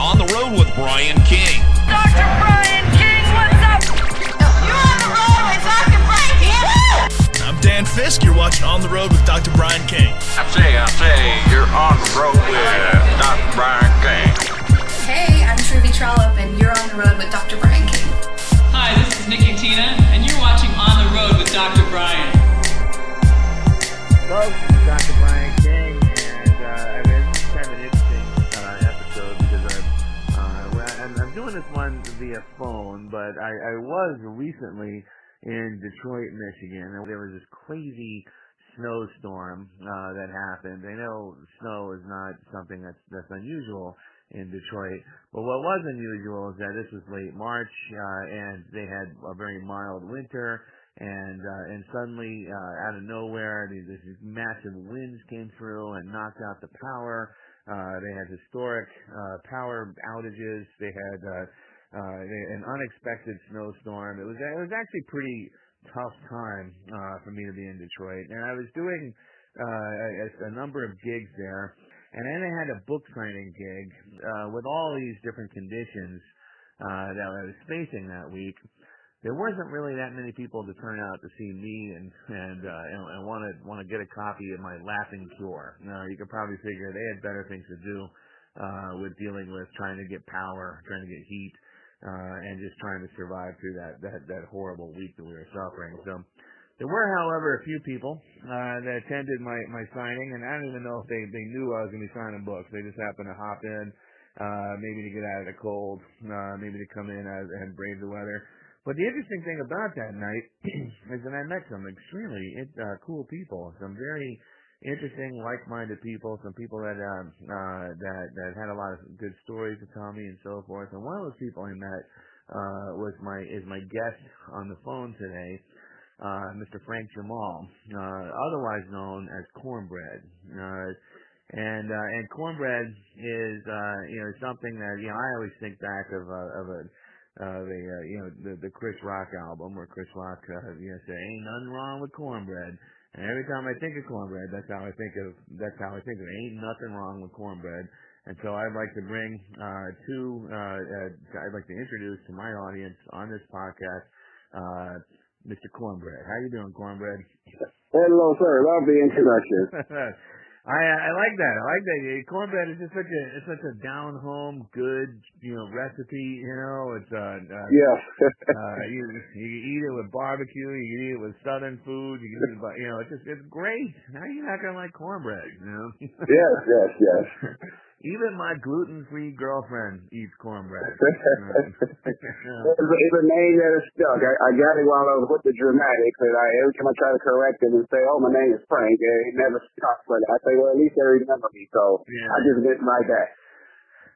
On the Road with Brian King. Dr. Brian King, what's up? You're on the road with Dr. Brian King. I'm Dan Fisk. You're watching On the Road with Dr. Brian King. I say, I say, you're on the road with Dr. Brian King. Hey, I'm Truby Trollope, and you're on the road with Dr. Brian King. Hi, this is Nikki Tina, and you're watching On the Road with Dr. Brian. Folks, Dr. Brian King, I'm, doing this one via phone, but I, I was recently in Detroit, Michigan, and there was this crazy snowstorm uh, that happened. I know snow is not something that's that's unusual in Detroit, but what was unusual is that this was late March, uh, and they had a very mild winter and uh, and suddenly uh, out of nowhere these, these massive winds came through and knocked out the power. Uh, they had historic uh, power outages. They had uh, an unexpected snowstorm. It was it was actually pretty tough time for me to be in Detroit, and I was doing a, a number of gigs there, and then I had a book signing gig uh, with all these different conditions uh, that I was facing that week there wasn't really that many people to turn out to see me and and uh, and, and want to want to get a copy of my Laughing Cure. Now you could probably figure they had better things to do uh, with dealing with trying to get power, trying to get heat, uh, and just trying to survive through that that that horrible week that we were suffering. So. There were, however, a few people uh, that attended my my signing, and I don't even know if they they knew I was going to be signing books. They just happened to hop in, uh, maybe to get out of the cold, uh, maybe to come in and brave the weather. But the interesting thing about that night is that I met some extremely uh, cool people, some very interesting, like-minded people, some people that uh, uh, that that had a lot of good stories to tell me and so forth. And one of those people I met uh, was my is my guest on the phone today, uh, Mr. Frank Jamal, uh, otherwise known as Cornbread. Uh, and uh, and cornbread is uh, you know something that you know I always think back of a, of a uh, the uh, you know the the Chris Rock album where Chris Rock uh, you know say ain't nothing wrong with cornbread. And every time I think of cornbread, that's how I think of that's how I think of it. Ain't nothing wrong with cornbread. And so I'd like to bring uh, two. Uh, uh, I'd like to introduce to my audience on this podcast, uh, Mr. Cornbread. How you doing, Cornbread? Hello, sir. Love the introduction. I I like that. I like that. Cornbread is just such a it's such a down home good you know recipe. You know, it's uh, uh yeah. uh, you you can eat it with barbecue. You can eat it with southern food. You can eat it, by, you know, it's just it's great. How are you not gonna like cornbread? You know. yes, yes, yes. Even my gluten-free girlfriend eats cornbread. it's, a name that is stuck. I, I got it while I was with the dramatics, and I every time I try to correct him and say, "Oh, my name is Frank," it never stuck. But I say, "Well, at least they remember me," so Yeah. I just went like that.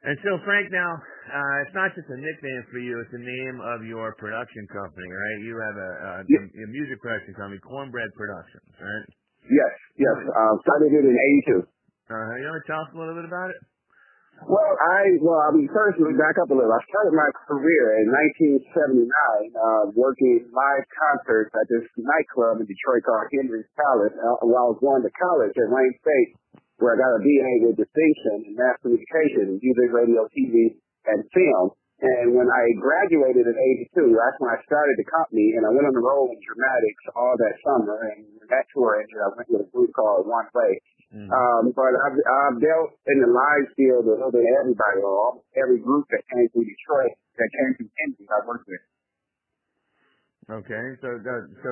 And so, Frank, now uh, it's not just a nickname for you; it's the name of your production company, right? You have a, a, Yeah. a music production company, Cornbread Productions, right? Yes, yes. Um, started it in '82. Uh, you want to tell us a little bit about it? Well, I well, I mean, first let me back up a little. I started my career in 1979, uh, working live concerts at this nightclub in Detroit called Henry's Palace. Uh, while I was going to college at Wayne State, where I got a BA with distinction in mass communication, music, radio, TV, and film. And when I graduated in '82, that's when I started the company, and I went on the road in dramatics all that summer. And that tour ended, I went with a group called One Way. Mm-hmm. Um, but I've, I've dealt in the live field with a little bit of everybody, or every group that came through Detroit, that came through Henry, I worked with. Okay, so that, so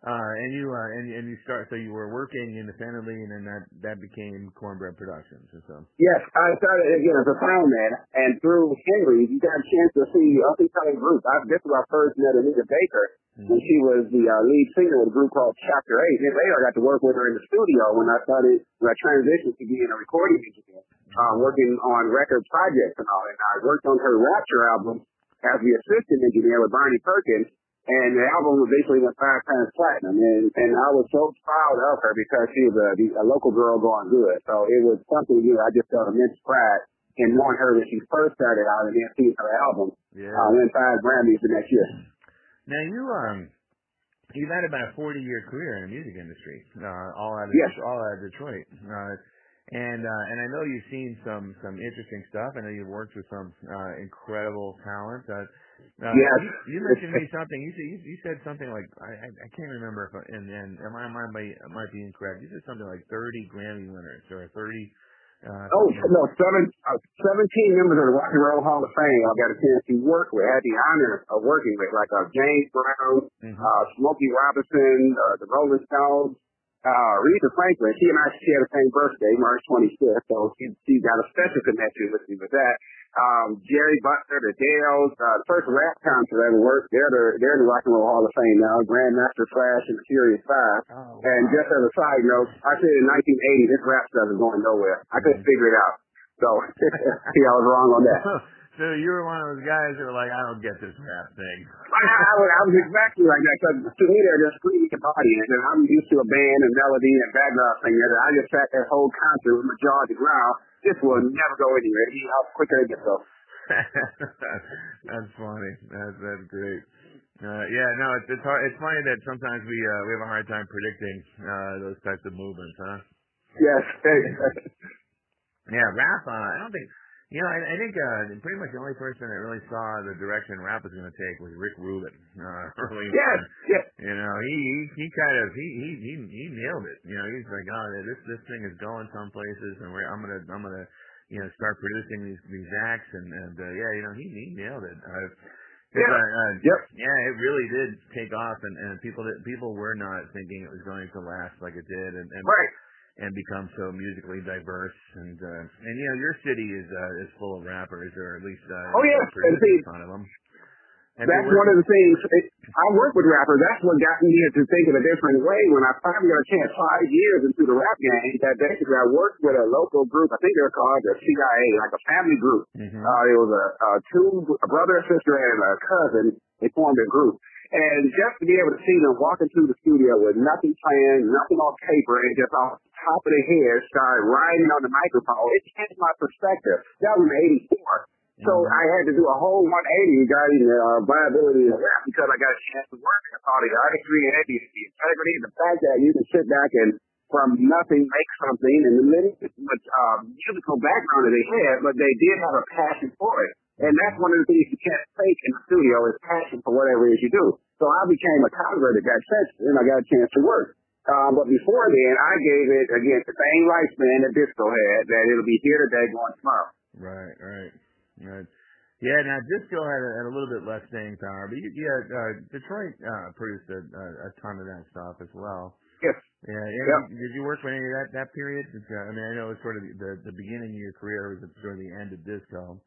uh, and you uh, and and you start so you were working independently, and then that that became Cornbread Productions, and so. Yes, I started again as a sound man, and through Henry, you got a chance to see up and coming group. I, this was our first met Anita Baker, when she was the uh, lead singer of a group called Chapter Eight. Then later, I got to work with her in the studio when I started when I transitioned to being a recording engineer, uh, working on record projects and all. And I worked on her Rapture album as the assistant engineer with Barney Perkins. And the album eventually went five times platinum, and and I was so proud of her because she was a, a local girl going good. So it was something you know I just felt immense pride in knowing her when she first started out and then seeing her album Yeah. uh, win five Grammys the next year. Now you um you've had about a forty year career in the music industry, uh, all out of Yes. all out of Detroit. Uh, And uh, and I know you've seen some some interesting stuff. I know you've worked with some uh, incredible talent. Uh, uh, Yes. You, you mentioned me something. You said you, you said something like I I, I can't remember if I, and and and my mind might might be incorrect. You said something like 30 Grammy winners or 30. Uh, Oh no, seven, uh, 17 members of the Rock and Roll Hall of Fame. I got a chance to work with. Had the honor of working with, like uh, James Brown, Mhm. uh, Smokey Robinson, uh, the Rolling Stones, uh, Aretha Franklin. She and I share the same birthday, March 25th, so she, she got a special connection with me with that. Um, Jerry Butler, the Dells, uh, the first rap concert I ever worked. They're the they're in the Rock and Roll Hall of Fame now. Grandmaster Flash and Furious Five. Oh, And just as a side note, I said in 1980 this rap stuff is going nowhere. I couldn't figure it out. So see, I was wrong on that. so you were one of those guys that were like, I don't get this rap thing. I, I, was, I was exactly like that because to me they're just screaming audience, and I'm used to a band and melody and background singer. And I just sat that whole concert with my jaw to the ground. This will never go anywhere. See how quicker it gets that's funny. That's that's great. Uh, yeah, no, it's it's hard. It's funny that sometimes we uh, we have a hard time predicting uh, those types of movements, huh? Yes. Yeah, rap. Uh, I don't think. You know, I, I think uh, pretty much the only person that really saw the direction rap was going to take was Rick Rubin. Uh, early yes. on. Yes. You know, he he, he kind of he, he he he nailed it. You know, he's like, oh, this this thing is going some places, and we're, I'm gonna I'm gonna you know start producing these these acts, and and uh, yeah, you know, he he nailed it. Uh, Yeah. uh, uh, Yep. yeah, it really did take off, and and people that people were not thinking it was going to last like it did, and and Right. And become so musically diverse, and uh, and you know, your city is uh, is full of rappers, or at least uh, Oh, yes, pretty and see, ton of them. You That's one of the things. It, I work with rappers. That's what got me to think in a different way. When I finally got a chance five years into the rap game, that basically I worked with a local group. I think they're called the CIA, like a family group. Mhm. Uh, it was a, a two, a brother, a sister, and a cousin. They formed a group. And just to be able to see them walk into the studio with nothing planned, nothing on paper, and just off the top of their head start riding on the microphone, it changed my perspective. That was in 84. So I had to do a whole 180 regarding the uh, viability of rap because I got a chance to work. I saw the artistry and the, the integrity and the fact that you can sit back and from nothing make something and the limited much um, musical background that they had, but they did have a passion for it. And that's one of the things you can't fake in the studio is passion for whatever it is you do. So I became a convert at that sense and I got a chance to work. Um, but before then, I gave it, again, the same lifespan that Disco had, that it'll be here today, going tomorrow. Right, right, right. Yeah, now Disco had a, had a little bit less staying power, but you, yeah, uh, Detroit uh, produced a, a, a ton of that stuff as well. Yes. Yeah, yeah. Yep. Did, did you work with any of that that period? Uh, I mean, I know it was sort of the the beginning of your career was sort of the end of disco.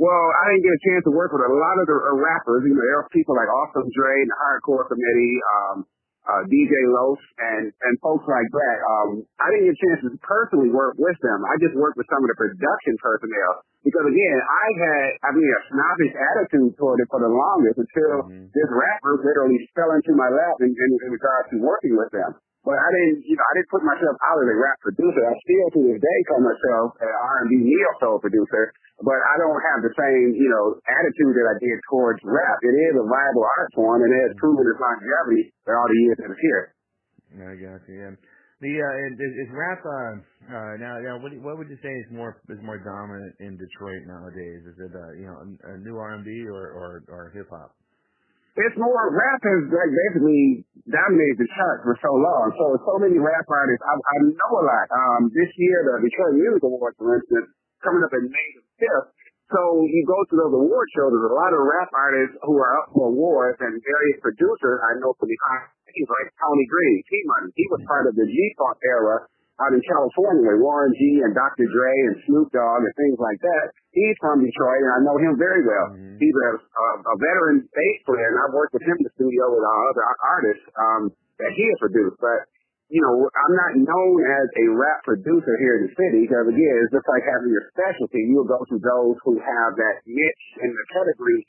Well, I didn't get a chance to work with a lot of the uh, rappers. You know, there are people like Awesome Dre and the Hardcore Committee, um, uh, DJ Los, and and folks like that. Um, I didn't get a chance to personally work with them. I just worked with some of the production personnel because again, I had, I mean, a snobbish attitude toward it for the longest until Mhm. this rapper literally fell into my lap in, in, in regards to working with them. But I didn't, you know, I didn't put myself out as a rap producer. I still to this day call myself an R&B neo soul producer, but I don't have the same, you know, attitude that I did towards rap. It is a viable art form, and it has proven its longevity for all the years that it's here. I got you. Yeah. The uh, is, is rap uh, uh, now now what what would you say is more is more dominant in Detroit nowadays? Is it uh, you know a, new R and B or or, or hip hop? It's more rap has like basically dominated the charts for so long. So so many rap artists. I, I know a lot. Um, this year the Detroit Music Awards, for instance, coming up in May fifth. So you go to those award shows. There's a lot of rap artists who are up for awards, and various producers I know from behind things like Tony Green, T Money. He was part of the G Funk era out in California with Warren G and Dr. Dre and Snoop Dogg and things like that. He's from Detroit, and I know him very well. Mhm. He's a, a, a veteran bass player, and I've worked with him in the studio with our other artists um, that he has produced. But you know, I'm not known as a rap producer here in the city because again, it's just like having your specialty. You'll go to those who have that niche and the pedigree.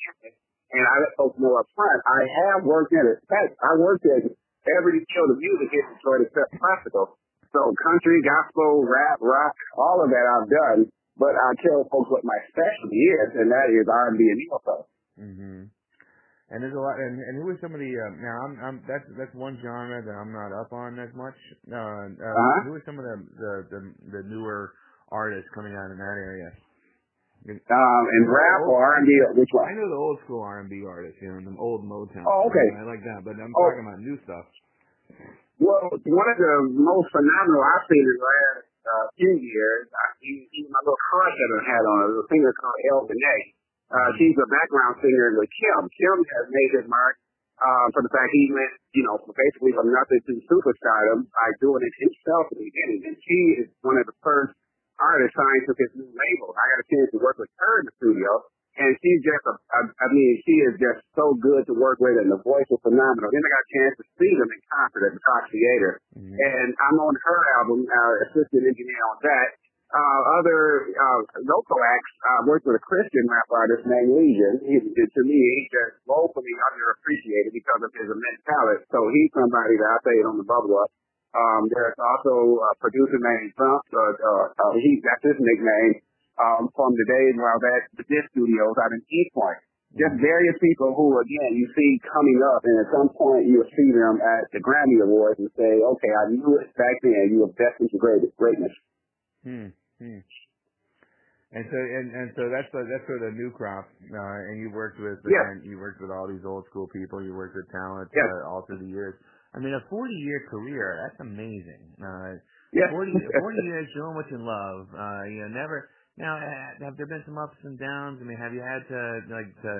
And I let folks know up front, I have worked in it. In fact, I worked at every field of music in Detroit except classical. So country, gospel, rap, rock, all of that I've done. But I tell folks what my specialty is, and that is R&B and neo soul. hmm And there's a lot. And, and who are some of the? Uh, now, I'm, I'm that's that's one genre that I'm not up on as much. Uh, uh, Uh-huh. Who are some of the, the the the newer artists coming out in that area? Um, and rap or R&B, which one? I know the old school R&B artists, you know, the old Motown. Oh, okay. I like that, but I'm Oh. talking about new stuff. Well, one of the most phenomenal I've seen in the last uh, few years, I, he, he's my little crush that I had on her, a singer called El Benet. Uh, she's a background singer with Kem. Kem has made his mark uh, for the fact he went, you know, basically from nothing to superstardom by doing it himself in the beginning. And she is one of the first artists signed to his new label. I got a chance to work with her in the studio, and she's just, a, a, I mean, she is just so good to work with, and the voice was phenomenal. Then I got a chance to see them in concert at the Fox Theater, and I'm on her album, uh, assistant engineer on that. Uh, other uh, local acts, uh, worked with a Christian rap artist named Legion. He, to me, he's just woefully underappreciated because of his immense talent. So he's somebody that I say on the bubble up. Um, there's also a producer named Trump. Uh, uh, uh, he, that's his nickname um, from the days when I was at the disc studios out in Eastpointe. Just various people who, again, you see coming up, and at some point you'll see them at the Grammy Awards and say, okay, I knew it back then. You have destined for greatness. Hmm. And so and and so that's the that's sort of the new crop. Uh, and you worked with Yeah. and you worked with all these old school people. You worked with talent Yeah. uh, all through the years. I mean, a 40 year career. That's amazing. Uh, Yeah. 40, 40 years doing what you love. Uh, you know, never. Now, have there been some ups and downs? I mean, have you had to like to,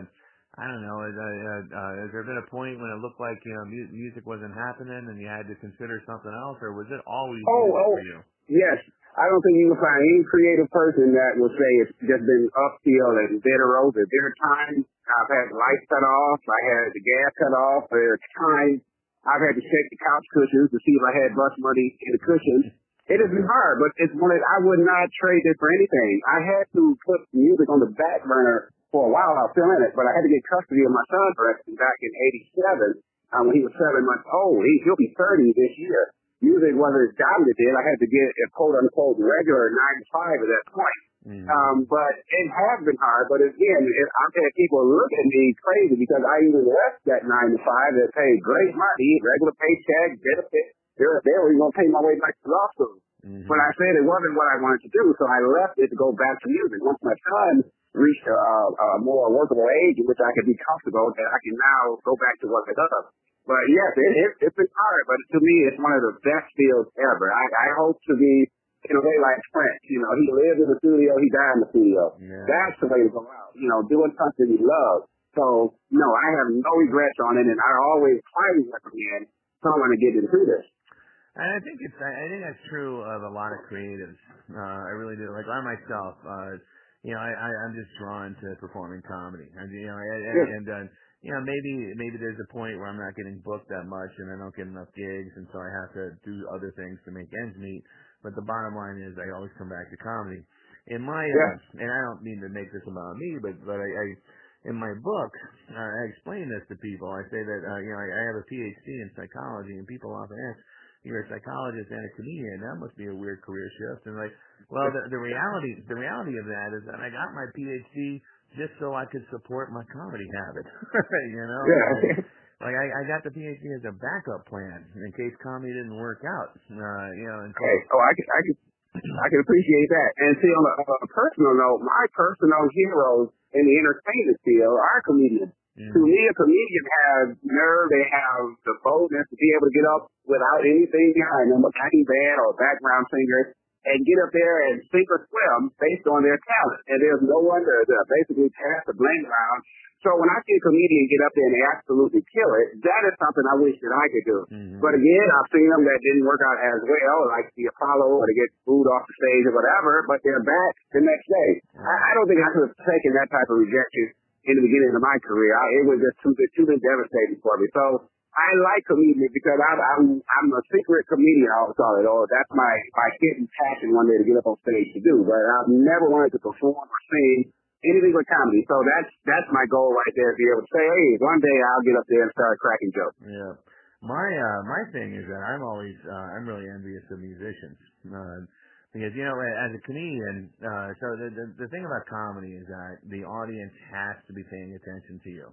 I don't know. Uh, uh, uh, has there been a point when it looked like you know mu- music wasn't happening and you had to consider something else, or was it always Oh, oh. for you? Yes. I don't think you can find any creative person that will say it's just been uphill and bitter road. There are times I've had lights cut off, I had the gas cut off, there are times I've had to shake the couch cushions to see if I had bus money in the cushions. It has been hard, but it's one that I would not trade it for anything. I had to put music on the back burner for a while. I was still in it, but I had to get custody of my son, for back in '87 uh, when he was seven months old. He, he'll be 30 this year. Music wasn't as dominant then. I had to get a quote unquote regular nine to five at that point. Mm. Um, but it has been hard. But again, it, I've had people look at me crazy because I even left that nine to five that paid great money, regular paycheck, benefits. They're they were going to pay my way back to law school. Mhm. But I said it wasn't what I wanted to do, so I left it to go back to music. Once my son reached a, a more workable age in which I could be comfortable, that I can now go back to what I love. But yes, it, it, it's been hard, but to me, it's one of the best fields ever. I, I hope to be in a way like Prince. You know, he lived in the studio, he died in the studio. Yeah. That's the way to go out. You know, doing something you love. So no, I have no regrets on it, and I always highly recommend someone to get into this. And I think it's I I think that's true of a lot of creatives. Uh, I really do. Like I myself, uh, you know, I, I I'm just drawn to performing comedy. And you know, and, and, Yeah. and uh, you know, maybe maybe there's a point where I'm not getting booked that much, and I don't get enough gigs, and so I have to do other things to make ends meet. But the bottom line is, I always come back to comedy. In my, Yeah. uh, and I don't mean to make this about me, but but I, I in my book, uh, I explain this to people. I say that uh, you know I, I have a PhD in psychology, and people often ask, "You're a psychologist and a comedian. That must be a weird career shift." And like, well, the, the reality the reality of that is that I got my PhD just so I could support my comedy habit. you know, Yeah. like I, I got the PhD as a backup plan in case comedy didn't work out. Uh, you know, and so Okay. Oh, I can, I can, I can appreciate that. And see, on a, a personal note, my personal heroes in the entertainment field are comedians. mm, To me, a comedian has nerve. They have the boldness to be able to get up without anything behind them, a backing band or a background singer, and get up there and sink or swim based on their talent. And there's no one to, to basically pass the blame around. So when I see a comedian get up there and they absolutely kill it, that is something I wish that I could do. mhm. But again, I've seen them that didn't work out as well, like the Apollo, or they get booed off the stage or whatever, but they're back the next day. I, I don't think I could have taken that type of rejection in the beginning of my career. I, it was just too, too devastating for me. So I like comedians because I, I'm, I'm a secret comedian, I always it, or that's my, my hidden passion one day to get up on stage to do. But I've never wanted to perform or sing anything but comedy. So that's, that's my goal right there, to be able to say, hey, one day I'll get up there and start cracking jokes. Yeah. My uh my thing is that I'm always uh I'm really envious of musicians. Uh because you know as a comedian, uh so the, the the thing about comedy is that the audience has to be paying attention to you.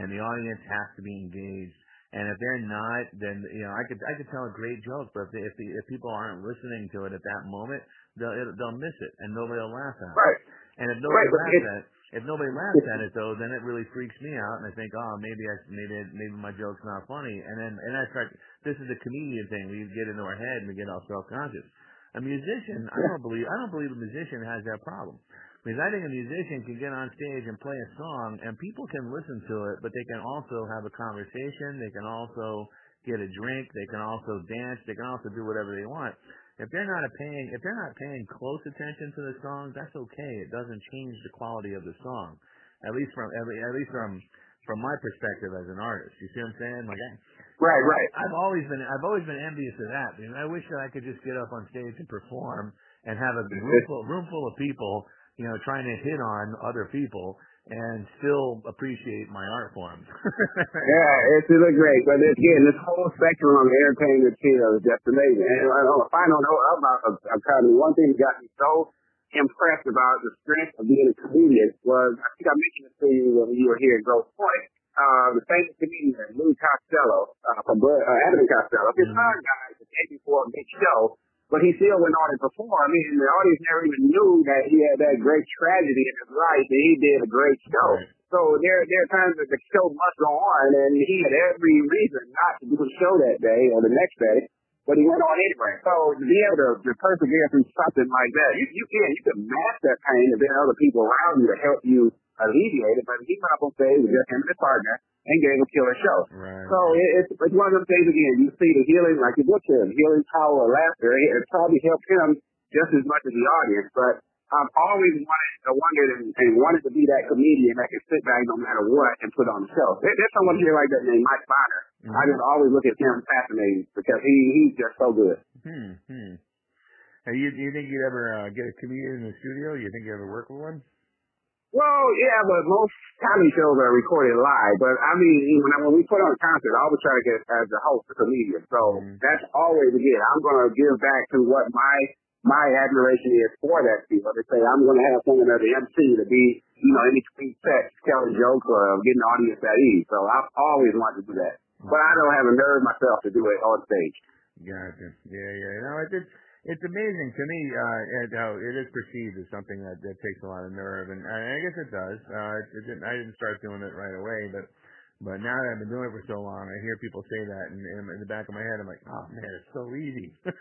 and the audience has to be engaged. And if they're not, then you know I could I could tell a great joke, but if they, if, the, if people aren't listening to it at that moment, they'll they'll miss it, and nobody will laugh at it. Right. And if nobody Right, laughs it- at it, if nobody laughs at it though, then it really freaks me out, and I think, oh, maybe I maybe maybe my joke's not funny, and then and I start. This is a comedian thing. We get into our head and we get all self conscious. A musician, I don't believe I don't believe a musician has that problem. Because I think a musician can get on stage and play a song, and people can listen to it, but they can also have a conversation. They can also get a drink. They can also dance. They can also do whatever they want. If they're not a paying, if they're not paying close attention to the song, that's okay. It doesn't change the quality of the song. At least from at least from from my perspective as an artist. You see what I'm saying? Like I, Right, right. I've always been I've always been envious of that. Because I wish that I could just get up on stage and perform and have a room full, room full of people, you know, trying to hit on other people and still appreciate my art forms. Yeah, it's really great. But again, this whole spectrum of entertainment field is just amazing. And on a final note about comedy, one thing that got me so impressed about the strength of being a comedian was, I think I mentioned it to you when you were here in Grosse Pointe, uh, the famous comedian Lou Costello, uh, from uh, Abbott and Costello, his son died the day before a big show, but he still went on and performed, and the audience never even knew that he had that great tragedy in his life, and he did a great show. Right. So there, there are times that the show must go on, and he had every reason not to do the show that day or the next day, but he went on anyway. So to be able to, to persevere through something like that, you, you can, you can mask that pain, and are other people around you to help you alleviate it. But he went up on stage with just him and his partner and gave a killer show. right. So it, it's, it's one of those things again. You see the healing, like you book said, healing power of laughter. It, it probably helped him just as much as the audience. But I've always wanted, uh, wondered and, and wanted to be that comedian that can sit back no matter what and put on the show. There, there's someone here like that named Mike Bonner. Mm-hmm. I just always look at him fascinating because he he's just so good. Hmm. Hmm. Hey, you do you think you'd ever uh, get a comedian in the studio? You think you ever work with one? Well, yeah, but most comedy shows are recorded live. But I mean, when, I, when we put on a concert, I always try to get as a host a comedian. So Mhm. that's always again, I'm going to give back to what my my admiration is for that people. They say I'm going to have someone as the MC to be, you know, in between sets, telling jokes or getting the audience at ease. So I've always wanted to do that. But I don't have a nerve myself to do it on stage. Gotcha. Yeah, yeah. No, it's it's, it's amazing to me. Uh, and how it is perceived as something that that takes a lot of nerve, and I, I guess it does. Uh, it, it didn't, I didn't start doing it right away, but but now that I've been doing it for so long, I hear people say that, and, and in the back of my head, I'm like, oh man, it's so easy. I,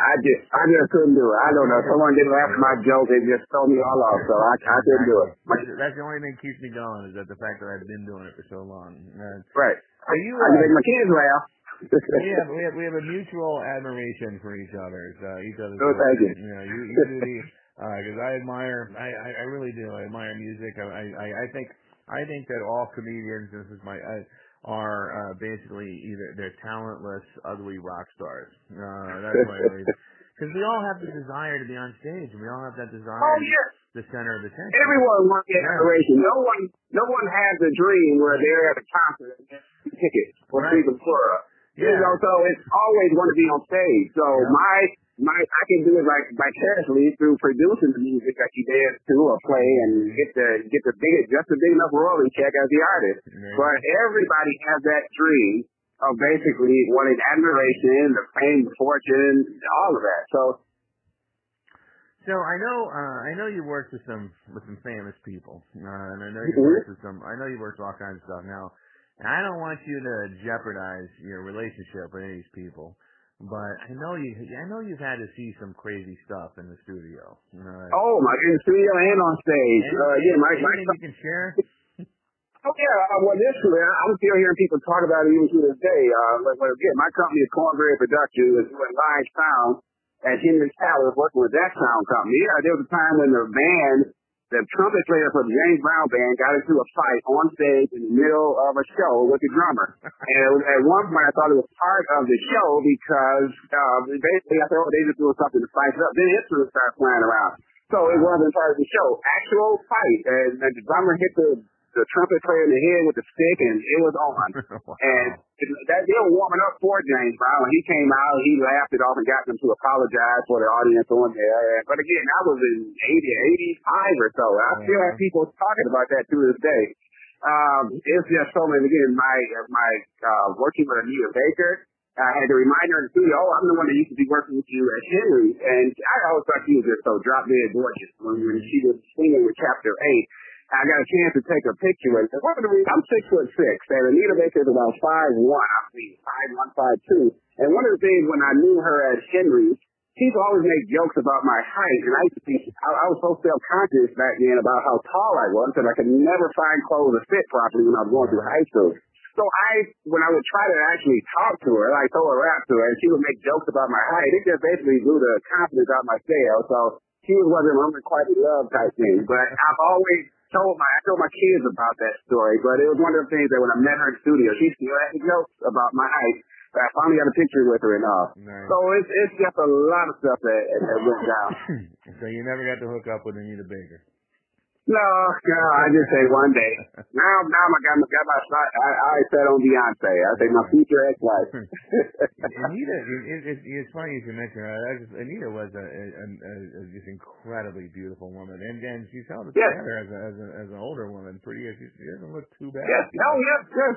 I just I just couldn't do it. I don't know. Someone didn't laugh at my joke, it just throw me all off. So I I couldn't do it. That's, that's the only thing that keeps me going is that the fact that I've been doing it for so long. Uh, Right. are you? I can Uh, make my kids laugh. we have we have we have a mutual admiration for each other's uh, each other's. Oh, thank you. You know, you, you do the because I admire I, I I really do I admire music. I I I think I think that all comedians this is my I, are uh, basically either they're talentless, ugly rock stars. Uh, that's why I because we all have the desire to be on stage, and we all have that desire Oh to yeah. the center of attention. Everyone wants admiration. No one, no one has a dream where they're at a concert and get a ticket for Right. Freedom Flora. You know, so it's always want to be on stage. So Yeah. my, my, I can do it like vicariously through producing the music that you dance to or play and get the, get the big, just a big enough royalty check as the artist. Right. But everybody has that dream of basically wanting admiration, the fame, the fortune, all of that. So So I know uh, I know you worked with some with some famous people, uh, and I know you worked with some. I know you worked with all kinds of stuff. Now, and I don't want you to jeopardize your relationship with any of these people, but I know you. I know you've had to see some crazy stuff in the studio. Uh, Oh my, in the studio and on stage. any- Uh, yeah, my, my, you can share? oh yeah, uh, well initially, I'm still hearing people talk about it even to this day. Uh, but, but again, my company is Cornbread Productions, is doing live sound at Henry Towers, working with that sound company. Yeah, there was a time when the band, the trumpet player for the James Brown band got into a fight on stage in the middle of a show with the drummer. and it was, at one point I thought it was part of the show because uh, basically I thought they just doing something to spice it up. Then instruments started flying around. So it wasn't part of the show. Actual fight. And, and the drummer hit the, the trumpet player in the head with the stick and it was on. And it, that they were warming up for James Brown. When he came out, he laughed it off and got them to apologize for the audience on there. But again, that was in 80, 85 or so. I still have people talking about that to this day. Um, it's just so many. Again, my my uh, working with Anita Baker, I had to remind her in the studio, oh, I'm the one that used to be working with you at Henry, and I always thought she was just so drop dead gorgeous when, when she was singing with Chapter Eight. I got a chance to take a picture with her. One of the reasons I'm six foot six, and Anita Baker is about five one. I mean five one, five two. And one of the things when I knew her at Henry, she's always made jokes about my height, and I used to think I, I was so self conscious back then about how tall I was that I could never find clothes that fit properly when I was going through high school. So I, when I would try to actually talk to her, like throw a rap to her, and she would make jokes about my height, it just basically blew the confidence out of my scale. So she was of them quite in love type things. But I've always told my I told my kids about that story. But it was one of the things that when I met her in the studio, she still had jokes about my height. But I finally got a picture with her and all. Nice. So it's it's just a lot of stuff that, that went down. so you never got to hook up with Anita Baker. No, no, I just say one day. Now, now I got my got my shot. I, I said on Beyonce. I say my future ex-wife. Anita, it, it, it, it's funny you should mention her. I just, Anita was a, a, a, a just incredibly beautiful woman, and and she's held it Yes. together as a, as, a, as an older woman. Pretty, she, she doesn't look too bad. yes, no, yes, yes.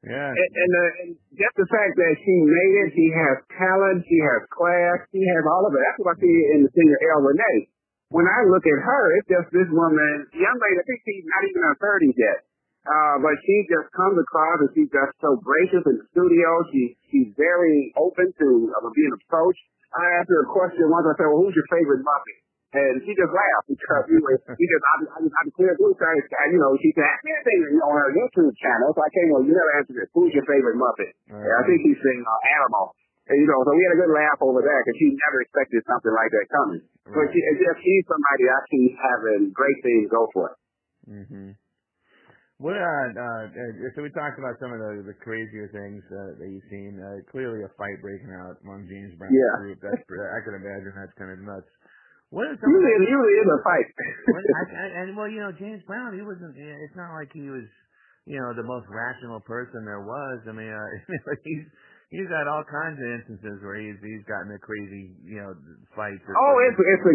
Yeah. And, and, uh, and just the fact that she made it, she has talent, she has class, she has all of it. That's what I see in the singer El Renee. When I look at her, it's just this woman, young lady, I think she's not even in her 30s yet. Uh, but she just comes across and she's just so gracious in the studio. She, she's very open to uh, being approached. I asked her a question once. I said, well, who's your favorite Muppet? And she just laughed because we were, we just, I, I, I declared blue started, you know, she said, ask me anything on her YouTube channel. So I came, well, you never answered this. Who's your favorite Muppet? All And I think she's saying uh, Animal. And, you know, so we had a good laugh over that because she never expected something like that coming. But Right. she, just, she's somebody I see having great things go for. hmm What uh, uh, uh, so we talked about some of the, the crazier things uh, that you've seen. Uh, clearly, a fight breaking out among James Brown's Yeah. group. That's I can imagine that's kind of nuts. What are some Usually, it usually is a fight. what, I, I, and well, you know, James Brown, he wasn't. It's not like he was, you know, the most rational person there was. I mean, uh, he's he's got all kinds of instances where he's he's gotten a crazy, you know, fights. Oh, it's it's a,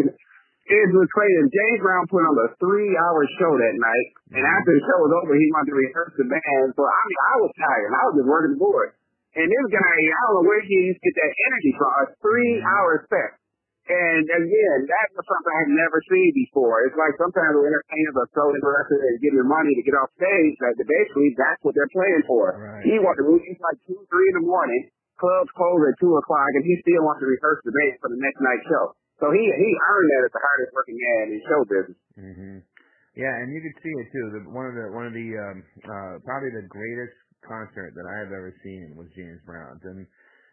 it was crazy. James Brown put on a three hour show that night, and Mhm. after the show was over, he wanted to rehearse the band. So I mean, I was tired. I was just working the board. And this guy, I don't know where he used to get that energy from. A three hour set. And again, that was something I had never seen before. It's like sometimes the entertainers are so interested in getting money to get off stage that basically that's what they're playing for. Right. He wanted to move. It's like two, three in the morning. Clubs close at two o'clock, and he still wants to rehearse the band for the next night show. So he he earned that as the hardest working man in show business. hmm Yeah, and you could see it too. The, one of the one of the um, uh, probably the greatest concert that I have ever seen was James Brown's, and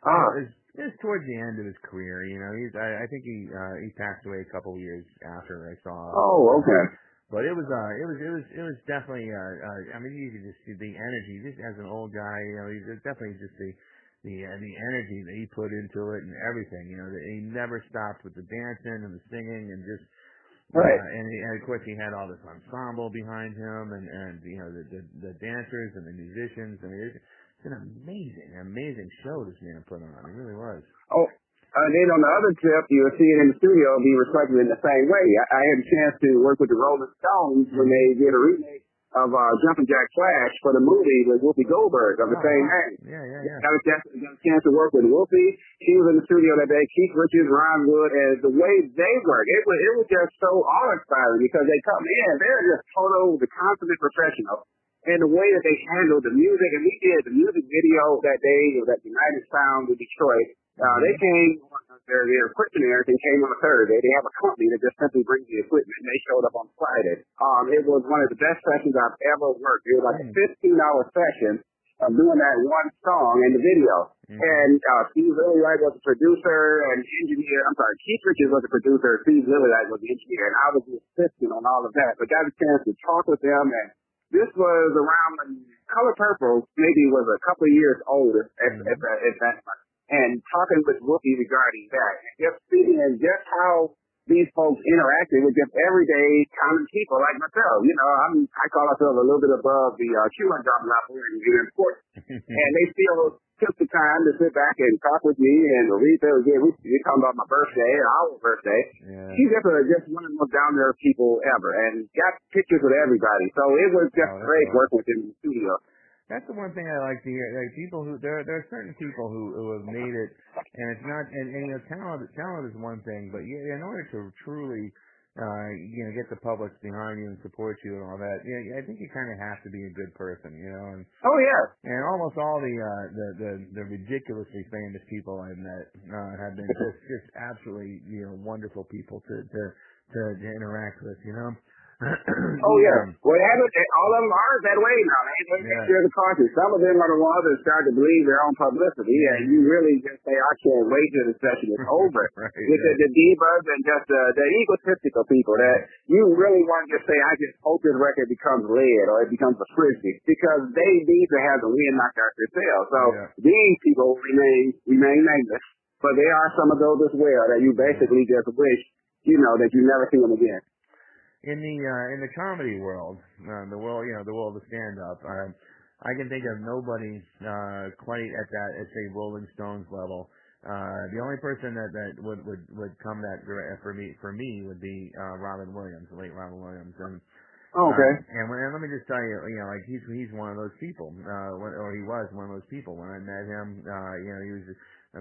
Ah. it was, it was towards the end of his career. You know, he's I, I think he uh, he passed away a couple of years after I saw. Oh, okay. But it was uh it was it was it was definitely uh, uh I mean you could just see the energy just as an old guy you know he's definitely just the the uh, the energy that he put into it and everything you know that he never stopped with the dancing and the singing and just Right. uh, and, he, and of course he had all this ensemble behind him and and you know the the, the dancers and the musicians I mean it's an amazing amazing show this man put on it really was Oh, and then on the other tip, you'll see it in the studio be reflected in the same way. I, I had a chance to work with the Rolling Stones when they did a remake of uh, Jumpin' Jack Flash for the movie with Whoopi Goldberg of the Oh, same wow. name. yeah yeah yeah Got a chance, got a chance to work with Whoopi. She was in the studio that day. Keith Richards, Ron Wood, and the way they work, it was it was just so awe-inspiring because they come in, they're just total, the consummate professional. And the way that they handled the music, and we did the music video that day that United Sound in Detroit. Uh, they came, their, their equipment and everything came on a Thursday. They have a company that just simply brings the equipment, and they showed up on Friday. Um, it was one of the best sessions I've ever worked. It was like a 15-hour session of doing that one song in the video. Mhm. And uh, Steve Lillywhite was the producer and engineer. I'm sorry, Keith Richards was the producer. Steve Lillywhite was the engineer, and I was the assistant on all of that. But got a chance to talk with them, and this was around when Color Purple maybe was a couple of years older at, Mhm. at, that, at that time. And talking with Whoopi regarding that, and just seeing just how these folks interacted with just everyday common people like myself. You know, I'm I call myself a little bit above the uh, chewing gum level in, in importance and they still took the time to sit back and talk with me and Aretha. Again, we, we talking about my birthday and our birthday. Yeah. She's just, a, just one of the most down there people ever, and got pictures with everybody. So it was just Oh, great awesome. working with him in the studio. That's the one thing I like to hear. Like people who there there are certain people who who have made it, and it's not and, and you know talent talent is one thing, but you, in order to truly uh you know get the public behind you and support you and all that, yeah, I think you kind of have to be a good person, you know. And Oh yeah, and almost all the uh the the, the ridiculously famous people I've met uh, have been just just absolutely you know wonderful people to to to, to interact with, you know. Oh yeah. Well, it haven't, all of them are that way now. They they Yeah. share the conscience. Some of them are the ones that start to believe their own publicity, and you really just say, "I can't wait till the session is over." Right, With the, the divas and just uh, the egotistical people that you really want to just say, "I just hope this record becomes lead or it becomes a frisbee," because they need to have the wind knocked out their sails. So Yeah. these people remain remain nameless, but there are some of those as well that you basically just wish, you know, that you never see them again. In the uh, in the comedy world, uh, the world you know the world of stand up, uh, I can think of nobody uh, quite at that at say Rolling Stones level. Uh, the only person that that would would would come that dire- for me for me would be uh, Robin Williams, the late Robin Williams, and Oh, okay. uh, and, when, and let me just tell you, you know, like he's he's one of those people, uh, when, or he was one of those people. When I met him, uh, you know, he was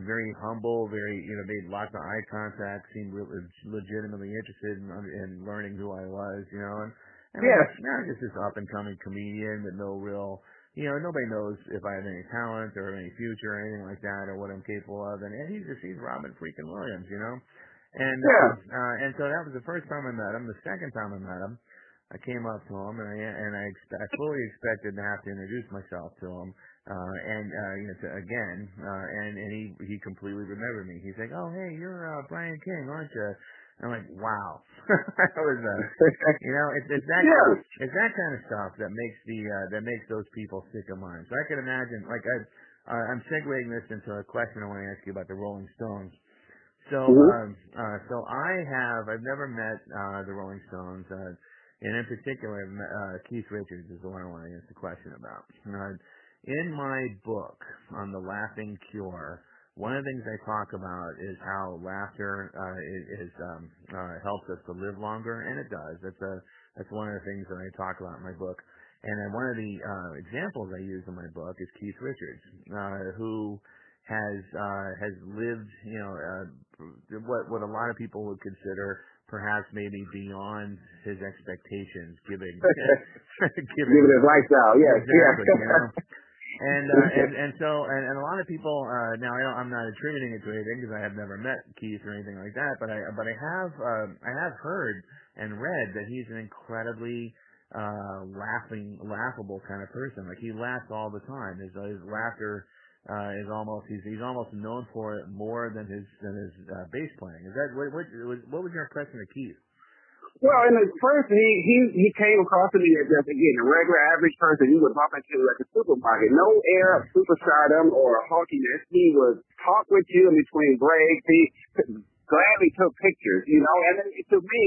very humble, very you know, made lots of eye contact, seemed re- legitimately interested in, in learning who I was, you know, and, and Yes. I'm just this up and coming comedian with no real. You know, nobody knows if I have any talent or any future or anything like that or what I'm capable of. And, and he's just, he's Robin freaking Williams, you know? And, Yeah. uh, uh, and so that was the first time I met him. The second time I met him, I came up to him and I and I, expe- I fully expected to have to introduce myself to him. Uh, and uh, you know, to, again, uh, and and he he completely remembered me. He's like, "Oh, hey, you're uh, Brian King, aren't you?" I'm like, "Wow." that was uh, you know, it's it's that Yeah. it's that kind of stuff that makes the uh, that makes those people stick in mind. So I can imagine, like I, uh, I'm segueing this into a question I want to ask you about the Rolling Stones. So, Mhm. um, uh, so I have I've never met uh, the Rolling Stones, uh, and in particular, uh, Keith Richards is the one I want to ask the question about. Uh, in my book on the Laughing Cure, one of the things I talk about is how laughter uh, is, is um, uh, helps us to live longer, and it does. That's a that's one of the things that I talk about in my book. And then one of the uh, examples I use in my book is Keith Richards, uh, who has uh, has lived, you know, uh, what what a lot of people would consider perhaps maybe beyond his expectations, giving Give it his lifestyle. Yes. exactly, yeah. you know. And, uh, and and so and, and a lot of people uh, now I don't, I'm not attributing it to anything because I have never met Keith or anything like that, but I but I have um, I have heard and read that he's an incredibly uh, laughing laughable kind of person. Like he laughs all the time. His his laughter uh, is almost he's he's almost known for it more than his than his uh, bass playing. Is that what what what was your impression of Keith? Well, in the first, he he he came across to me as just again a regular average person you would bump into at the supermarket. No air of superstardom or haughtiness. He would talk with you in between breaks. He gladly took pictures, you know. And then to me,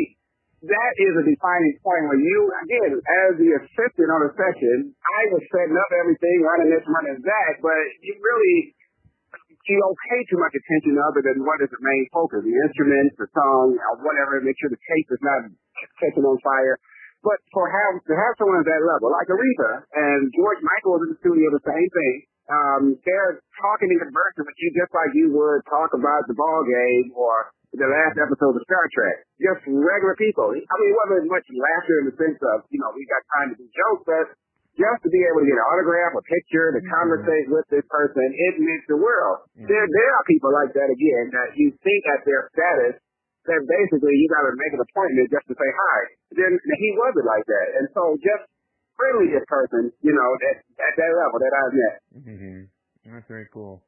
that is a defining point when you again as the assistant on a session, I was setting up everything, running this, running that, but you really you don't too much attention other than what is the main focus, the instruments, the song, or whatever, make sure the tape is not catching on fire. But for have to have someone at that level, like Aretha and George Michael was in the studio, the same thing. Um, they're talking in conversing with you just like you would talk about the ball game or the last episode of Star Trek. Just regular people. I mean, it wasn't much laughter in the sense of, you know, we got time to do jokes, but just to be able to get an autograph, a picture, to conversate with this person, it means the world. Mhm. There, there are people like that again that you think at their status that basically you got to make an appointment just to say hi. Then he wasn't like that, and so just friendliest person, you know, that at that level that I've met. hmm That's very cool.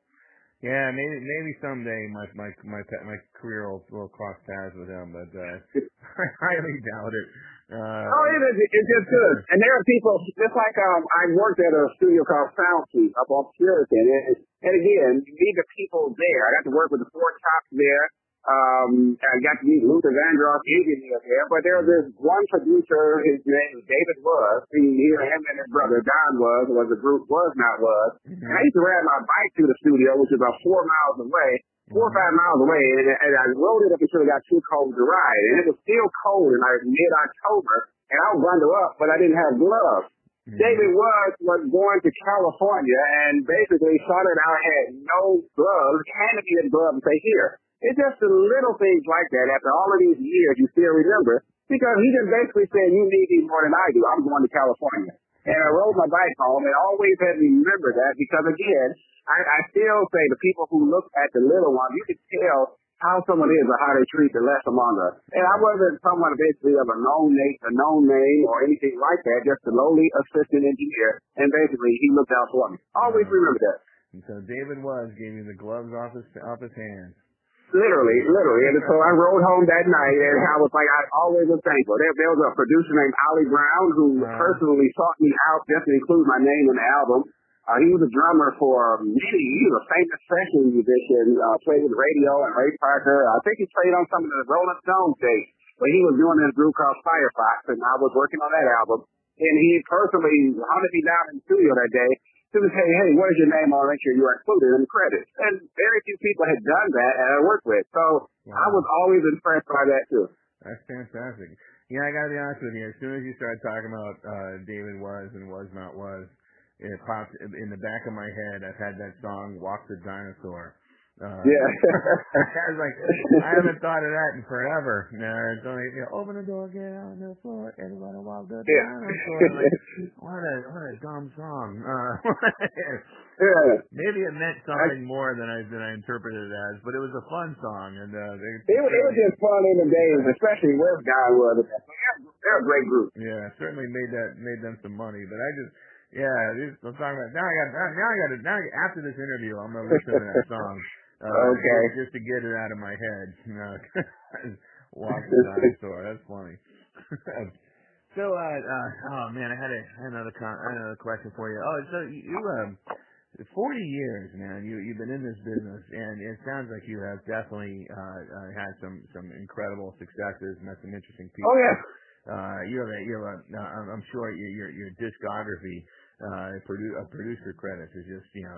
Yeah, maybe maybe someday my my my my career will, will cross paths with him, but uh, I highly doubt it. Uh, Oh, it is. It's just good. And there are people, just like um, I worked at a studio called Soundkeep up on Puritan. And, and again, you need the people there. I got to work with the four tops there. Um, I got to meet Luther Vandross Egan there, but there was this one producer, his name was David Was. He, he him and his brother Don Was, was the group Was Not Was. And I used to ride my bike to the studio, which is about four miles away, four or five miles away, and, and I rode it up until it got too cold to ride. And it was still cold in like mid-October, and I would bundle up, but I didn't have gloves. Mm-hmm. David Was was going to California and basically saw that I had no gloves, handed me the gloves and say, here. It's just the little things like that after all of these years you still remember because he just basically said, you need me more than I do. I'm going to California. And I rode my bike home and always had me remember that because again, I, I still say the people who look at the little one, you can tell how someone is or how they treat the less among us. And I wasn't someone basically of a known name, a known name or anything like that, just a lowly assistant engineer. And basically he looked out for me. Always remember that. And so David Was gave you the gloves off his off his hands. Literally, literally. And so I rode home that night and I was like, I always was thankful. There, there was a producer named Ollie Brown who Wow. personally sought me out just to include my name in the album. Uh, he was a drummer for many years, a famous session musician, uh, played with Raydio and Ray Parker. I think he played on some of the Rolling Stones dates, but he was doing this group called Firefox and I was working on that album. And he personally hunted me down in the studio that day to say, hey, where's your name? I'll make sure you're included in the credits. And very few people had done that that I worked with. So I was always impressed by that too. That's fantastic. Yeah, I gotta be honest with you. As soon as you started talking about uh David Was and Was Not Was, it popped in the back of my head. I've had that song "Walk the Dinosaur." Uh, Yeah. I was like, I haven't thought of that in forever. No, it's only you know, open the door, get on the floor, everybody walk the Yeah. like, what a what a dumb song. Uh, yeah. maybe it meant something more than I than I interpreted it as, but it was a fun song, and uh, they, It, was- it was just fun in the days, especially where Guy was. They're, they're a great group. Yeah, certainly made that made them some money. But I just yeah, this, I'm talking about now. I got now I got to now after this interview, I'm gonna listen to that song. Uh, Okay. Just, to get it out of my head. Know, walk the dinosaur. That's funny. so uh, uh oh man, I had, a, another con- another question for you. Oh, so you, you um. 40 years, man. You you've been in this business, and it sounds like you have definitely uh, uh, had some some incredible successes, and met some interesting people Oh yeah. uh, you have a, you have a, uh, I'm- I'm sure your, your, your discography, uh, produ- uh, producer credits is just, you know,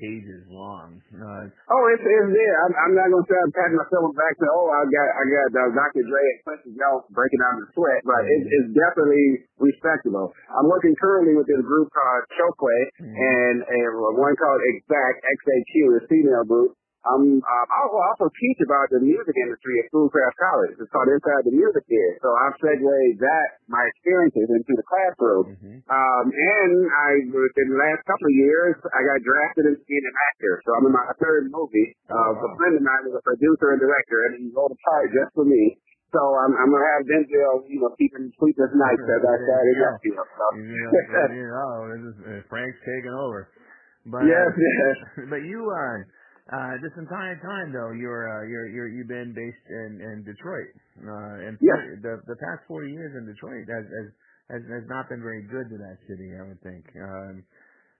pages long. Uh, Oh, it's it's there. I'm, I'm not gonna say I'm patting myself back. Say, oh, I got I got uh, Dr. Dre and Quincy Jones breaking out in the sweat, but it, it's definitely respectable. I'm working currently with this group called Chokwe and a one called Exact XAQ, a female group. Um, um, I will also teach about the music industry at Schoolcraft College. It's called Inside the Music Here. So I've segued that, my experiences into the classroom. mhm. Um, and I, within the last couple of years, I got drafted as being an actor. So I'm in my third movie. Uh, a friend of mine was a producer and director, and he wrote a part just for me. So I'm, I'm gonna have Denzel, you know, keeping sleepless nights as I started that field. So. You know, you know, this is, uh, Frank's taking over. But, yes, uh, yes. but you, uh, uh, this entire time though, you're, uh, you're, you're, you've been based in, in Detroit. Uh, and Yes. the, the past 40 years in Detroit has, has, has, has not been very good to that city, I would think. Um,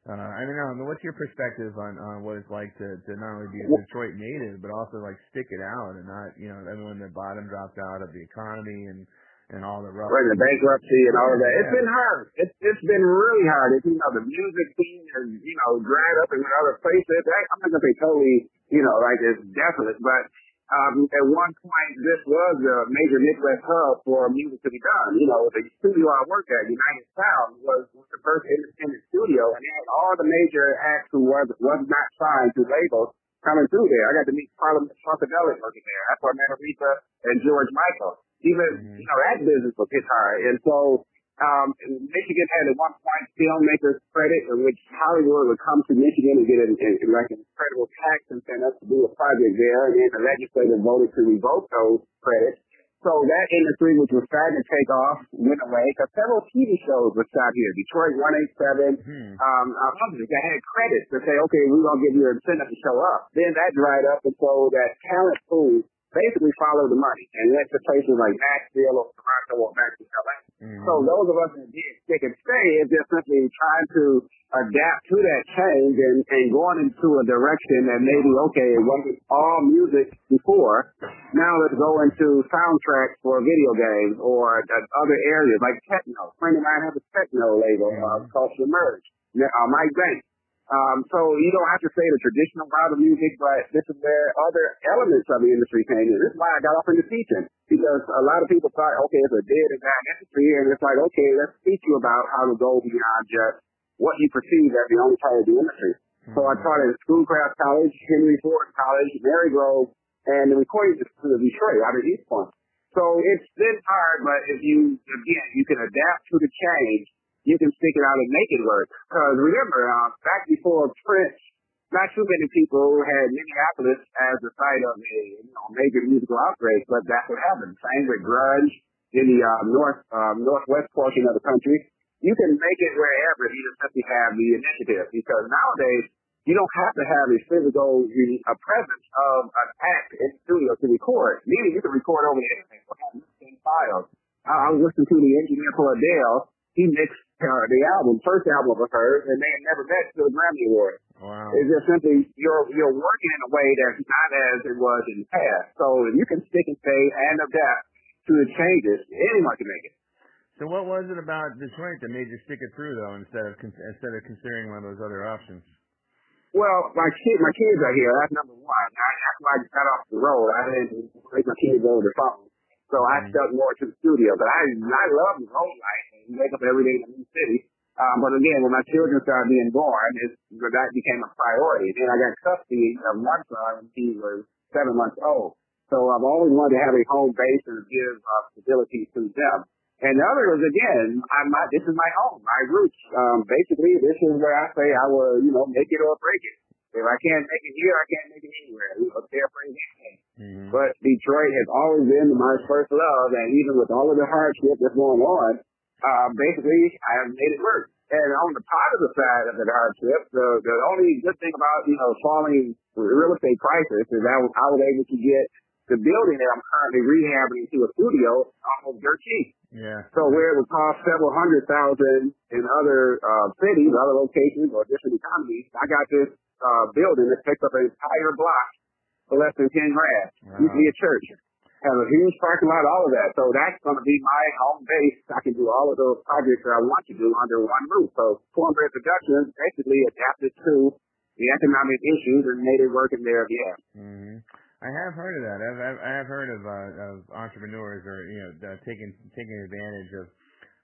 uh, I don't know. I mean, what's your perspective on, on what it's like to, to not only be a Detroit native, but also like stick it out and not, you know, when the bottom dropped out of the economy and, and all the rough. Right, the bankruptcy and all of that. It's Yeah. been hard. It's it's been really hard. It's, you know, the music scene has, you know, dried up in other places. I, I'm not gonna say totally, you know, like it's desolate, but um, at one point this was a major Midwest hub for music to be done. You know, the studio I worked at, United Sound, was, was the first independent studio, and it had all the major acts who was was not signed to labels coming through there. I got to meet Parliament Funkadelic working there. That's where I met Aretha and George Michael. Even you know that business was hit hard, and so um, Michigan had at one point filmmakers credit, in which Hollywood would come to Michigan and get an, an, like an incredible tax incentive to do a project there, and then the legislature voted to revoke those credits. So that industry, which was starting to take off, went away. Because several TV shows were shot here. Detroit 187, Hmm. um, others that had credits to say, okay, we're going to give you an incentive to show up. Then that dried up, and so that talent pool basically followed the money and went to places like Nashville or Toronto or back to LA. Mm-hmm. So those of us that did stick and stay is just simply trying to adapt to that change and, and going into a direction that maybe, okay, it wasn't all music before. Now let's go into soundtracks for video games or other areas like techno. A friend of mine has a techno label uh, called Submerge. Uh, Mike Banks. Um, so you don't have to say the traditional route of music, but this is where other elements of the industry came in. This is why I got off into teaching because a lot of people thought, okay, it's a dead and dying industry, and it's like, okay, let's teach you about how to go beyond just what you perceive as the only part of the industry. So I taught at Schoolcraft College, Henry Ford College, Marygrove, and the recording institute of Detroit out of Eastpointe. So it's been hard, but if you, again, you can adapt to the change you can stick it out and make it work. Because remember, uh, back before Prince, not too many people had Minneapolis as the site of a you know, major musical outbreak, but that's what happened. Same with grunge in the uh, north um, northwest portion of the country. You can make it wherever you just have to have the initiative. Because nowadays you don't have to have a physical a presence of an act in the studio to record. Meaning you can record over have files. I, I was listening to the engineer for Adele he mixed uh, the album, first album of hers, and they had never met to a Grammy Award. Wow. It's just simply you're you're working in a way that's not as it was in the past. So if you can stick and stay and adapt to the changes, anyone can make it. So what was it about Detroit that made you stick it through though, instead of instead of considering one of those other options? Well, my kid, my kids are here. That's number one. I, after I got off the road, I didn't take my kids over the phone. So I Mm-hmm. stuck more to the studio. But I I love the road life wake up every day in a new city. Um, but again, when my children started being born, it, that became a priority. Then I got custody of one son when he was seven months old. So I've always wanted to have a home base and give uh, stability to them. And the other is again, I my this is my home, my roots. Um, basically, this is where I say I will, you know, make it or break it. If I can't make it here, I can't make it anywhere. You know, there for anything. Mm-hmm. But Detroit has always been my first love, and even with all of the hardship that's going on, uh, basically I have made it work. And on the positive side of the hardship, the the only good thing about you know falling real estate prices is I was, I was able to get the building that I'm currently rehabbing to a studio almost dirt cheap. Yeah. So where it would cost several hundred thousand in other uh, cities, other locations, or different economies, I got this uh, building that takes up an entire block for less than ten grand. Wow. Used to be a church. Has a huge parking lot, all of that. So that's going to be my home base. I can do all of those projects that I want to do under one roof. So Cornbread Productions basically adapted to the economic issues and made it work in there again. hmm I have heard of that. I've, I've I have heard of uh, of entrepreneurs or you know uh, taking taking advantage of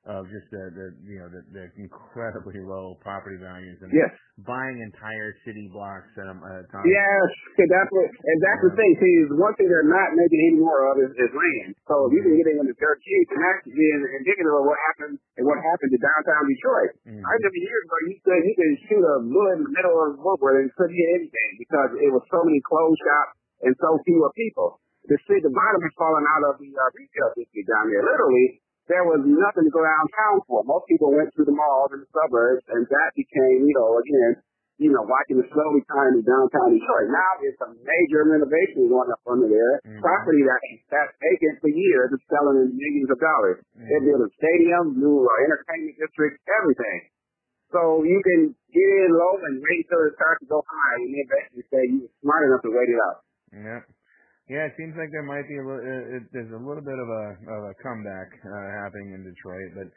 of just the, the you know the, the incredibly low property values and Yes. buying entire city blocks at a, at a time. Yes, that's what, and that's the thing. See, one thing they're not making any more of is, is land. So if you can get in it's dirt cheap, and that's being indicative of what happened and what happened to downtown Detroit. Mhm. I remember years ago, you could you could shoot a bullet in the middle of Woodward and couldn't hit anything because it was so many closed shops and so fewer people. The city, the bottom has fallen out of the uh, retail district down there. Literally, there was nothing to go downtown for. Most people went to the malls in the suburbs, and that became, you know, again, you know, watching the slowly turn to downtown Detroit. Now there's a major renovation going up under there. Mhm. Property that that's vacant for years is selling in millions of dollars. Mhm. They're building stadiums, new uh, entertainment districts, everything. So you can get in low and wait until it starts to go high, and then basically say you're smart enough to wait it out. Yeah. Yeah, it seems like there might be a little, uh, it, there's a little bit of a of a comeback uh, happening in Detroit, but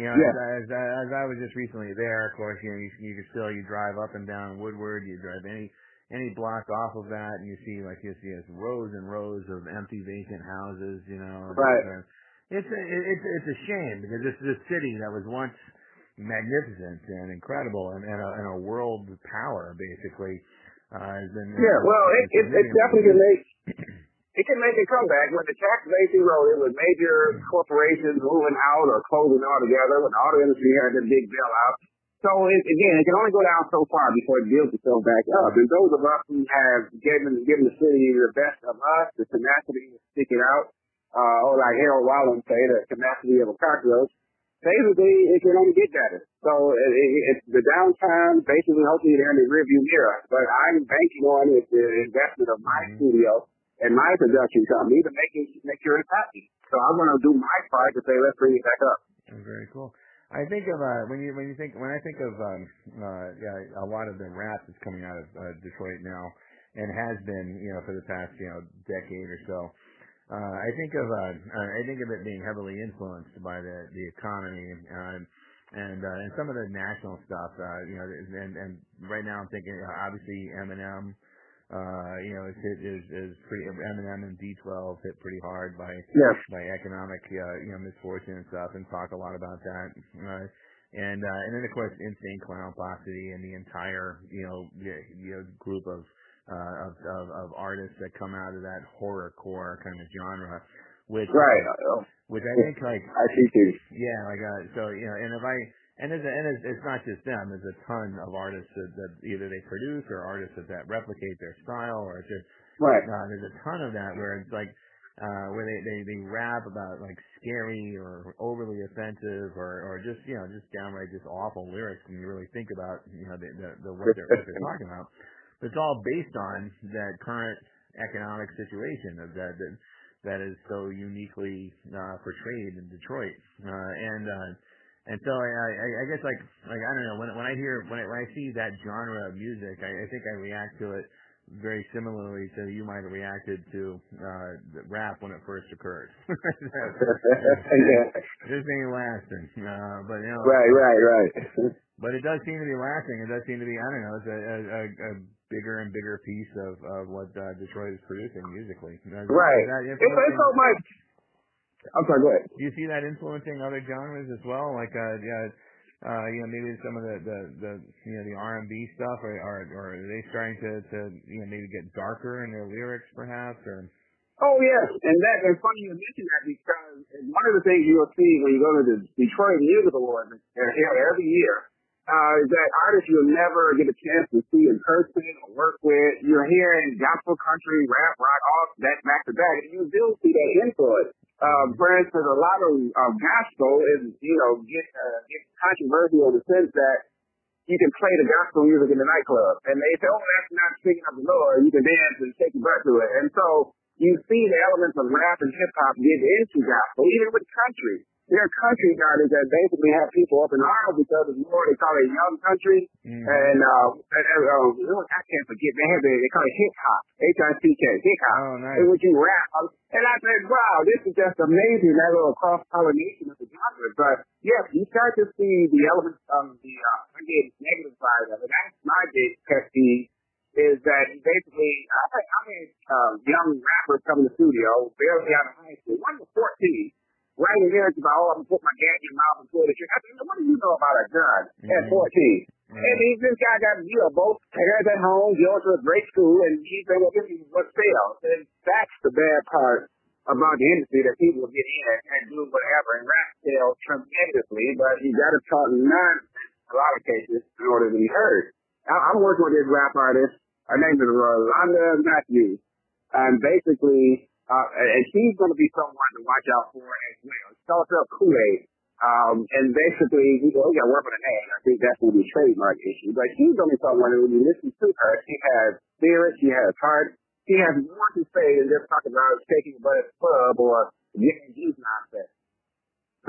you know, Yeah. as, as as I was just recently there, of course, you know, you, you can still you drive up and down Woodward, you drive any any block off of that, and you see like you see it's rows and rows of empty vacant houses, you know. Right. Uh, It's a, it's it's a shame because this is a city that was once magnificent and incredible and, and, a, and a world power basically uh, has been Yeah, well, it, it, it definitely it can make a comeback. When the tax base eroded, with major corporations moving out or closing altogether, when the auto industry had the big bailout. So it, again, it can only go down so far before it builds itself back up. And those of us who have given given the city the best of us, the tenacity to stick it out, uh, or like Harold Wallen say, the tenacity of a cockroach, basically it can only get better. So it, it, it's the downtime, basically hopefully they're in the rearview mirror. But I'm banking on it, the investment of my Mhm. studio and my production company to make it make sure it's happy. So I'm going to do my part to say let's bring it back up. Very cool. I think of uh, when you when you think when I think of um, uh, yeah, a lot of the rap that's coming out of uh, Detroit now and has been you know for the past you know decade or so. Uh, I think of uh, I think of it being heavily influenced by the the economy uh, and uh, and some of the national stuff. Uh, you know, and and right now I'm thinking uh, obviously Eminem. Uh, you know, is hit is is pretty Eminem and D12 hit pretty hard by Yes. by economic uh, you know misfortune and stuff, and talk a lot about that. Uh, and uh, and then of course Insane Clown Posse and the entire you know y- you know group of uh, of, of of artists that come out of that horrorcore kind of genre, which Right. which I think like I see too. yeah, like uh, so you know, and if I and it's, and it's, it's not just them. There's a ton of artists that, that either they produce or artists that, that replicate their style, or it's just Right. uh, there's a ton of that where it's like uh, where they, they they rap about like scary or overly offensive or or just you know just downright just awful lyrics when you really think about you know the the, the what they're what they're talking about. But it's all based on that current economic situation of that that that is so uniquely uh, portrayed in Detroit. Uh, and uh, and so I, I, I guess like like I don't know when when I hear when I, when I see that genre of music, I, I think I react to it very similarly to you might have reacted to uh, the rap when it first occurred. yeah. this ain't lasting, uh, but you know, Right, right, right. but it does seem to be lasting. It does seem to be I don't know, it's a, a, a, a bigger and bigger piece of, of what uh, Detroit is producing musically. Right. It's, it's so much. I'm sorry, go ahead. do you see that influencing other genres as well? Like, uh, yeah, uh, you know, maybe some of the, the, the you know, the R&B stuff, or, or, or are they starting to, to, you know, maybe get darker in their lyrics, perhaps, or? Oh yes, and that and funny you mention that because one of the things you'll see when you go to the Detroit Music Awards, they're held every year, uh, is that artists you'll never get a chance to see in person or work with. You're hearing gospel, country, rap, rock, all that back to back, and you do see that influence. Um, for instance, a lot of uh, gospel is, you know, get, uh, get controversial in the sense that you can play the gospel music in the nightclub. And they say, oh, that's not speaking of the Lord. You can dance and shake your butt to it. And so you see the elements of rap and hip hop get into gospel, even with country. There are country artists that basically have people up in arms because it's more, they call it young country. Mm. And, uh, and, uh, uh, I can't forget, they have the, they call it hip hop. H-I-C-K, hip hop. Oh, nice. In which you rap. And I said, wow, this is just amazing, that little cross-pollination of the genre. But, yes, you start to see the elements of the, uh, again, negative side of it. That's my big pet peeve, is that basically, I had, I had um, young rappers come in the studio, barely out of high school. One was 14, writing lyrics about, oh, I'm going to put my gat in your mouth and pull the trigger. I said, what do you know about a gun at Mhm. 14? Yeah. And he, this guy got, you know, both parents at home, goes to a great school, and he said, well, this is what sells. And that's the bad part about the industry, that people get in and do whatever, and rap sells tremendously, but you got to talk nonsense in a lot of cases in order to be heard. I, I'm working with this rap artist. Her name is Rolanda Matthews. And basically, uh, and she's going to be someone to watch out for as well. Up Kool-Aid. Um, and basically, we got to work on the name. I think that's going to be a trademark issue. But she's going to be someone who, when you listen to her, she has spirit, she has heart, she has more to say than just talking about shaking a the club or getting juice nonsense.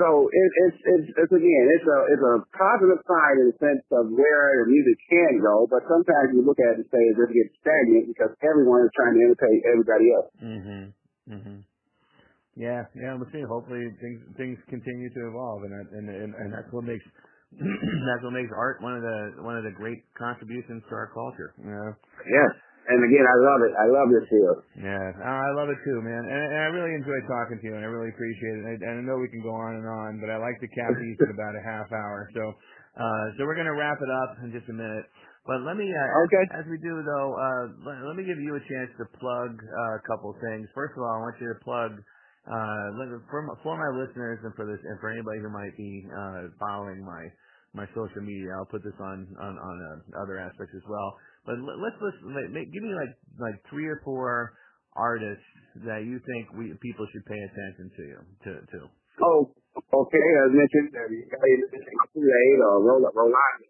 So it, it's, it's, it's again, it's a, it's a positive sign in the sense of where the music can go, but sometimes you look at it and say it just gets stagnant because everyone is trying to imitate everybody else. Mhm. Mhm. Yeah, yeah. We'll see. Hopefully, things things continue to evolve, and that, and, and and that's what makes that's what makes art one of the one of the great contributions to our culture. You know? Yes. And again, I love it. I love this field. Yeah, I love it too, man. And, and I really enjoy talking to you, and I really appreciate it. And I, and I know we can go on and on, but I like to cap these in about a half hour. So, uh, so we're gonna wrap it up in just a minute. But let me, uh, Okay. as, we do though, uh, let, let me give you a chance to plug uh, a couple things. First of all, I want you to plug uh, for my, for my listeners and for this and for anybody who might be uh, following my my social media. I'll put this on on, on uh, other aspects as well. But let, let's listen. Like, make, give me like like three or four artists that you think we people should pay attention to you to to. Oh, okay. As mentioned, uh, you got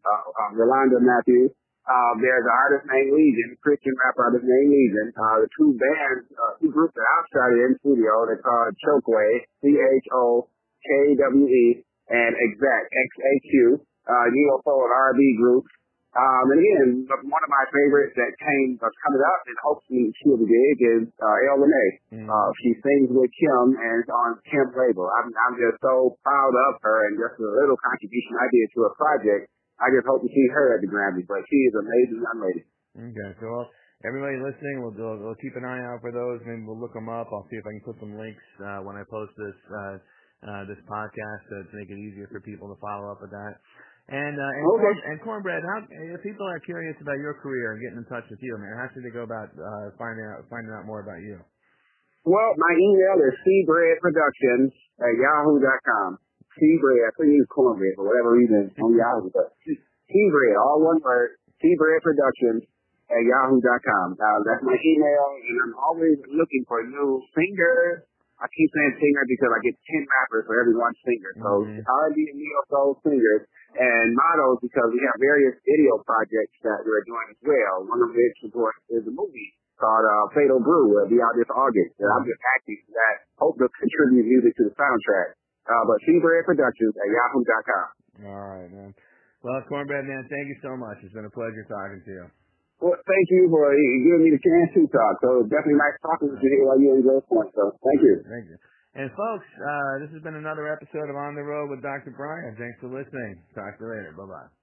uh, uh, Rolanda Matthews. Uh, there's an artist named Legion, Christian rap artist named Legion. Uh, the two bands, uh, two groups that I've started in studio, they're called Chokwe, C-H-O-K-W-E, and Exact, X-A-Q, uh, UFO and R&B group. Um, and again, one of my favorites that came, that's coming up and hopefully she'll be big is, uh, El Renee. Mm. Uh, she sings with Kem and it's on Kem's label. I'm, I'm just so proud of her and just a little contribution I did to a project. I just hope to see her at the Grammys, but she is an amazing young lady. Okay, so well, everybody listening, we'll, we'll, we'll keep an eye out for those. Maybe we'll look them up. I'll see if I can put some links uh, when I post this uh, uh, this podcast to make it easier for people to follow up with that. And uh, and, Okay. corn, and cornbread, how if people are curious about your career and getting in touch with you, man, how should they go about uh, finding out finding out more about you? Well, my email is cbreadproductions at yahoo.com. Cbread, I couldn't use cornbread for whatever reason on Yahoo, but cbread, all one word, cbreadproductions at yahoo yahoo.com. Uh, that's my email, and I'm always looking for new singers. I keep saying singer because I get 10 rappers for every one singer. So Mhm. R&B and neo soul singers and models because we have various video projects that we're doing as well. One of which, of course, is a movie called uh, Fatal Brew. Will be out this August. And I'm just acting for that. Hope to contribute music to the soundtrack. Uh, but Cbread Productions at yahoo.com. All right, man. Well, cornbread, man, thank you so much. It's been a pleasure talking to you. Well, thank you for giving me the chance to talk. So definitely nice talking to you while you're in Point. So thank you. Thank you. And folks, uh, this has been another episode of On the Road with Dr. Brian. Thanks for listening. Talk to you later. Bye bye.